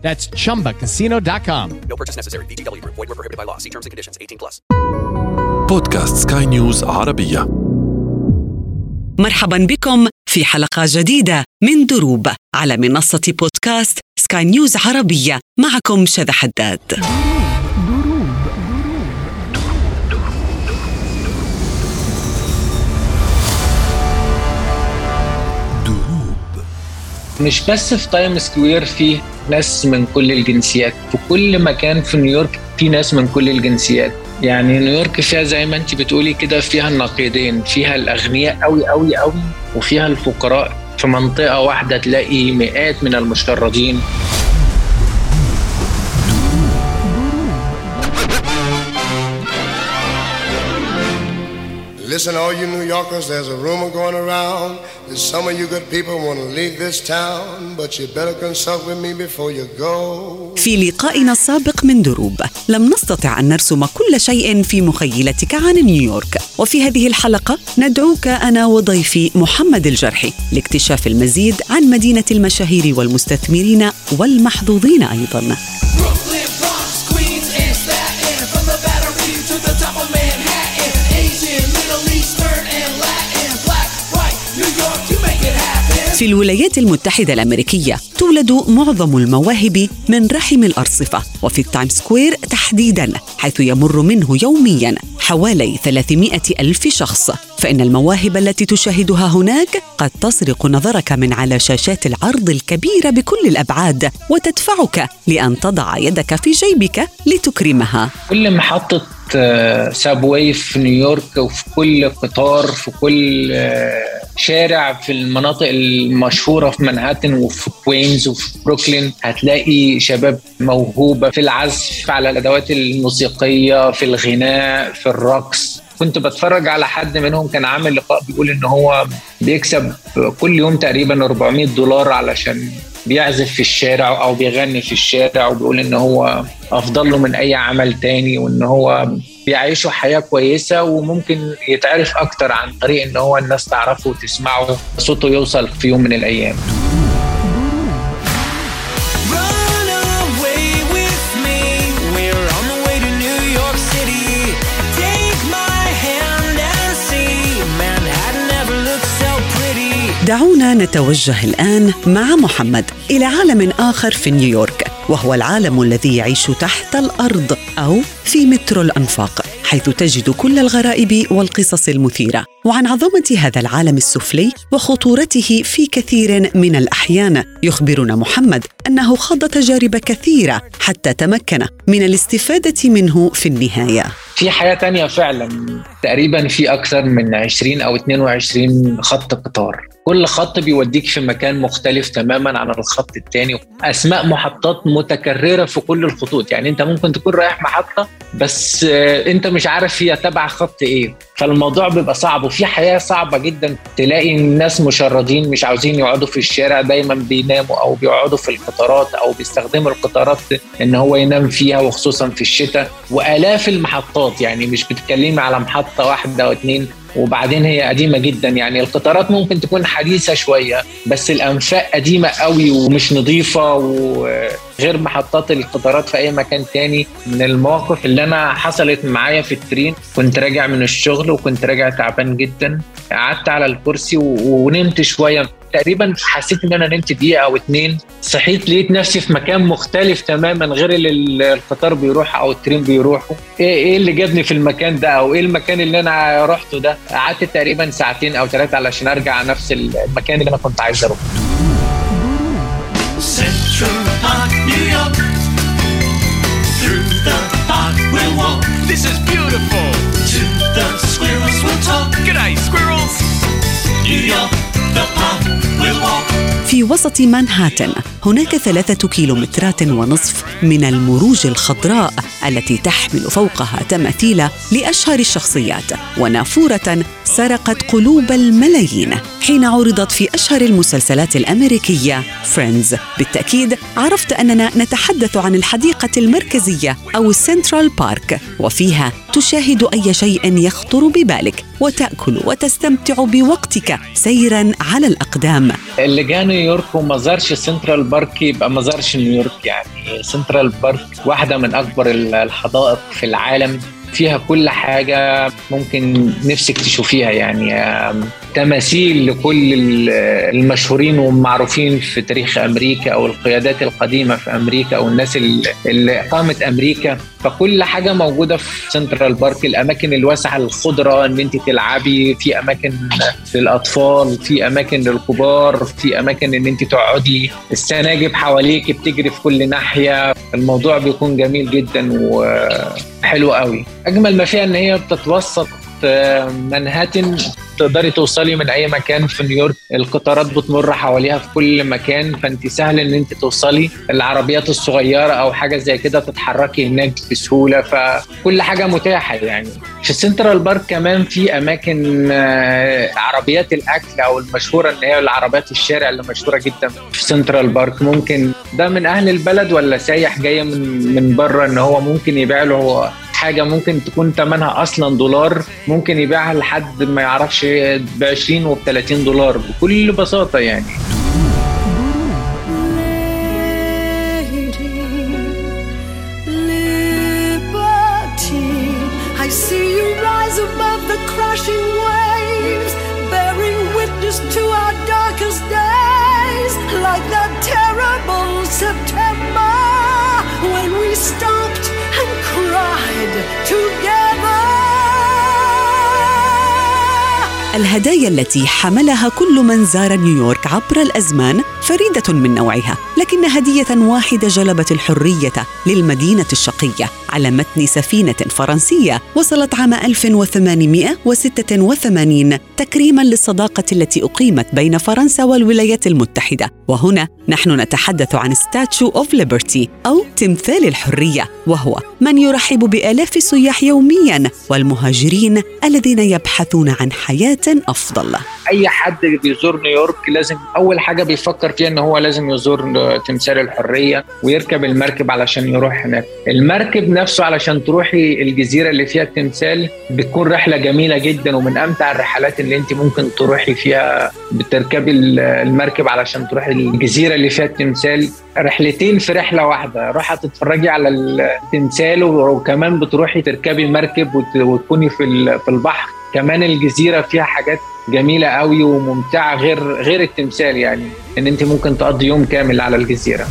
That's chumbacasino.com. No purchase necessary. VGW Group. Void were prohibited by law. See terms and conditions. 18 plus. بودكاست سكاي نيوز عربية مرحبا بكم في حلقة جديدة من دروب على منصة بودكاست سكاي نيوز عربية معكم شذى حداد مش بس في Times Square في ناس من كل الجنسيات في كل مكان في نيويورك في ناس من كل الجنسيات. يعني نيويورك فيها زي ما انت بتقولي كده فيها النقيضين فيها الأغنياء قوي قوي قوي وفيها الفقراء. في منطقة واحدة تلاقي مئات من المشردين Listen, all you New Yorkers, there's a rumor going around that some of you good people want to leave this town, but you better consult with me before you go. في لقائنا السابق من دروب لم نستطع أن نرسم كل شيء في مخيلتك عن نيويورك وفي هذه الحلقة ندعوك أنا وضيفي محمد الجرحي لاكتشاف المزيد عن مدينة المشاهير والمستثمرين والمحظوظين أيضاً في الولايات المتحدة الأمريكية تولد معظم المواهب من رحم الأرصفة وفي ال Times Square تحديداً حيث يمر منه يومياً حوالي 300 ألف شخص. فإن المواهب التي تشاهدها هناك قد تسرق نظرك من على شاشات العرض الكبيرة بكل الأبعاد وتدفعك لأن تضع يدك في جيبك لتكرمها. كل محطة subway في نيويورك وفي كل قطار في كل آه، شارع في المناطق المشهورة في منهاتن وفي كوينز وفي بروكلين هتلاقي شباب موهوبة في العزف على الأدوات الموسيقية في الغناء في الرقص. كنت بتفرج على حد منهم كان عامل لقاء بيقول إن هو بيكسب كل يوم تقريبا 400 دولار علشان بيعزف في الشارع أو بيغني في الشارع وبيقول إن هو أفضل له من أي عمل تاني وإن هو بيعيشوا حياة كويسة وممكن يتعرف أكتر عن طريق إن هو الناس تعرفه وتسمعه صوته يوصل في يوم من الأيام. دعونا نتوجه الآن مع محمد إلى عالم آخر في نيويورك وهو العالم الذي يعيش تحت الأرض أو في مترو الأنفاق حيث تجد كل الغرائب والقصص المثيرة. وعن عظمة هذا العالم السفلي وخطورته في كثير من الأحيان يخبرنا محمد أنه خاض تجارب كثيرة حتى تمكن من الاستفادة منه في النهاية. في حياة تانية فعلا تقريبا في أكثر من 20 أو 22 خط قطار. كل خط بيوديك في مكان مختلف تماما عن الخط التاني. أسماء محطات متكررة في كل الخطوط. يعني أنت ممكن تكون رايح محطة بس آه، أنت مش عارف هي تبع خط إيه. فالموضوع بيبقى صعب وفي حياة صعبة جدا. تلاقي الناس مشردين مش عاوزين يقعدوا في الشارع دايما بيناموا أو بيقعدوا في القطارات أو بيستخدموا القطارات إن هو ينام فيها وخصوصا في الشتاء. وآلاف المحطات يعني مش بتتكلمي على محطة واحدة أو اتنين. وبعدين هي قديمة جدا. يعني القطارات ممكن تكون حديثة شوية بس الأنفاق قديمة قوي ومش نظيفة وغير محطات القطارات في أي مكان تاني. من المواقف اللي أنا حصلت معايا في الترين كنت راجع من الشغل وكنت راجع تعبان جدا. قعدت على الكرسي ونمت شوية. تقريبا حسيت إن أنا نمت دقيقة أو اتنين صحيت لقيت نفسي في مكان مختلف تماما غير اللي ال- القطار بيروح أو الترين بيروحوا إيه إيه اللي جابني في المكان ده أو إيه المكان اللي أنا رحته ده قعدت تقريبا ساعتين أو ثلاثة علشان أرجع نفس المكان اللي أنا كنت عايز أروحه Central Park, New York. Through the park we'll walk. This is beautiful. To the squirrels we'll talk. G'day, squirrels. New York, في وسط مانهاتن. هناك ثلاثة كيلومترات ونصف من المروج الخضراء التي تحمل فوقها تماثيل لأشهر الشخصيات. ونافورة سرقت قلوب الملايين. حين عرضت في أشهر المسلسلات الأمريكية Friends بالتأكيد عرفت أننا نتحدث عن الحديقة المركزية أو ال Central Park وفيها تشاهد أي شيء يخطر ببالك وتأكل وتستمتع بوقتك سيرا على الأقدام. اللي جه نيويورك وما زارش Central Park يبقى ما زارش نيويورك يعني. Central Park واحدة من أكبر الحدائق في العالم. فيها كل حاجة ممكن نفسك تشوفيها يعني تماثيل لكل ال- المشهورين والمعروفين في تاريخ أمريكا أو القيادات القديمة في أمريكا أو الناس ال- اللي قامت أمريكا. فكل حاجة موجودة في سنترال بارك الأماكن الواسعة للخضرة إن أنت تلعبي في أماكن للأطفال في أماكن للكبار في أماكن إن أنت تقعدي. السناجب حواليك بتجري في كل ناحية. الموضوع بيكون جميل جدا وحلو قوي. أجمل ما فيها إن هي بتتوسط آه، منهاتن تقدري توصلي من أي مكان في نيويورك. القطارات بتمر حواليها في كل مكان فأنت سهل إن أنت توصلي. العربيات الصغيرة أو حاجة زي كده تتحركي هناك بسهولة فكل حاجة متاحة يعني. في سنترال بارك كمان في أماكن آه، عربيات الأكل أو المشهورة ان هي العربيات الشارع اللي مشهورة جدا في سنترال بارك. ممكن ده من أهل البلد ولا سايح جاي من من بره إن هو ممكن يبيع له؟ حاجة ممكن تكون ثمنها أصلا دولار ممكن يبيعها لحد ما يعرفش ب 20 وب 30 دولار بكل بساطة يعني Stop! الهدايا التي حملها كل من زار نيويورك عبر الأزمان فريدة من نوعها لكن هدية واحدة جلبت الحرية للمدينة الشقية على متن سفينة فرنسية وصلت عام 1886 تكريما للصداقة التي أقيمت بين فرنسا والولايات المتحدة. وهنا نحن نتحدث عن Statue of Liberty أو تمثال الحرية وهو من يرحب بآلاف السياح يوميا والمهاجرين الذين يبحثون عن حياة أفضل. أي حد بيزور نيويورك لازم أول حاجة بيفكر فيها إن هو لازم يزور تمثال الحرية ويركب المركب علشان يروح هناك. المركب نفسه علشان تروحي الجزيرة اللي فيها التمثال بتكون رحلة جميلة جدا ومن أمتع الرحلات اللي أنت ممكن تروحي فيها بتركبي المركب علشان تروحي الجزيرة اللي فيها التمثال. رحلتين في رحلة واحدة رايحه تتفرجي على التمثال وكمان بتروحي تركبي مركب وت- وتكوني في البحر. كمان الجزيرة فيها حاجات جميلة قوي وممتعة غير غير التمثال يعني إن أنت ممكن تقضي يوم كامل على الجزيرة.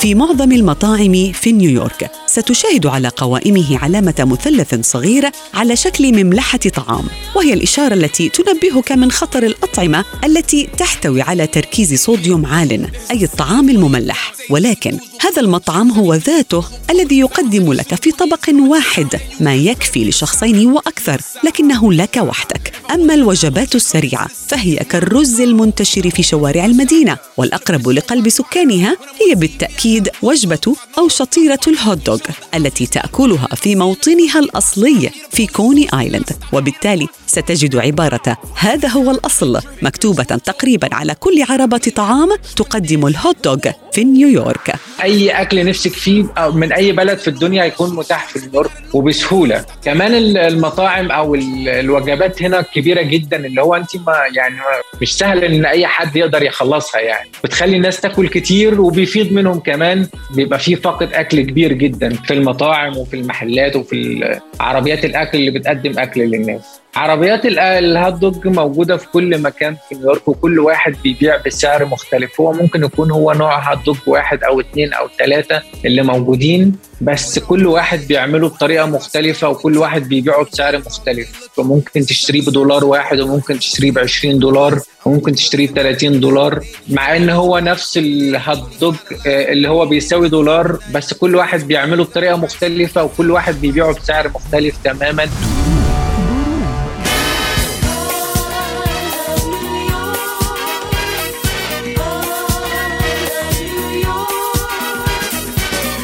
في معظم المطاعم في نيويورك ستشاهد على قوائمه علامة مثلث صغير على شكل مملحة طعام وهي الإشارة التي تنبهك من خطر الأطعمة التي تحتوي على تركيز صوديوم عال أي الطعام المملح. ولكن هذا المطعم هو ذاته الذي يقدم لك في طبق واحد ما يكفي لشخصين وأكثر لكنه لك وحدك. أما الوجبات السريعة فهي كالرز المنتشر في شوارع المدينة والأقرب لقلب سكانها هي بالتأكيد وجبة أو شطيرة الهوت دوغ. التي تأكلها في موطنها الأصلي في كوني آيلاند. وبالتالي ستجد عبارة هذا هو الأصل مكتوبة تقريبا على كل عربة طعام تقدم الهوت دوغ في نيويورك. أي أكل نفسك فيه أو من أي بلد في الدنيا يكون متاح في نيويورك وبسهولة. كمان ال- المطاعم ال- الوجبات هنا كبيرة جدا اللي هو أنت ما يعني مش سهل إن أي حد يقدر يخلصها يعني. بتخلي الناس تاكل كتير وبيفيض منهم كمان بيبقى في فاقد أكل كبير جدا. في المطاعم وفي المحلات وفي عربيات الأكل اللي بتقدم أكل للناس. عربيات ال- الهوت دوج موجودة في كل مكان في نيويورك وكل واحد بيبيع بسعر مختلف. هو ممكن يكون هو نوع هوت دوج واحد أو اتنين أو ثلاثة اللي موجودين بس كل واحد بيعمله بطريقة مختلفة وكل واحد بيبيعه بسعر مختلف. ممكن تشتريه بدولار واحد وممكن تشتريه ب 20 دولار وممكن تشتريه ب 30 دولار. مع إن هو نفس الهوت دوج آه، اللي هو بيساوي دولار بس كل واحد بيعمله بطريقة مختلفة وكل واحد بيبيعه بسعر مختلف تماما.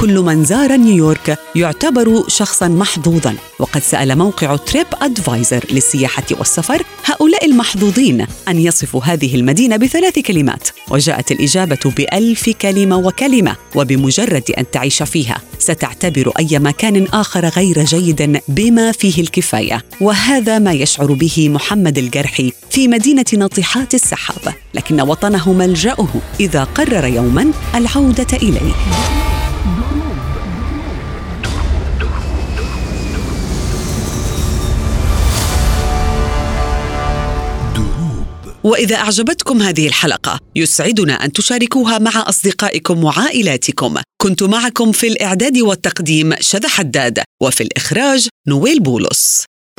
كل من زار نيويورك يعتبر شخصا محظوظا. وقد سأل موقع TripAdvisor للسياحة والسفر هؤلاء المحظوظين أن يصفوا هذه المدينة بثلاث كلمات. وجاءت الإجابة بألف كلمة وكلمة وبمجرد أن تعيش فيها ستعتبر أي مكان آخر غير جيد بما فيه الكفاية. وهذا ما يشعر به محمد الجرحي في مدينة ناطحات السحاب. لكن وطنه ملجأه إذا قرر يوما العودة إليه. وإذا أعجبتكم هذه الحلقة يسعدنا أن تشاركوها مع أصدقائكم وعائلاتكم. كنت معكم في الإعداد والتقديم شذى حداد وفي الإخراج نويل بولس.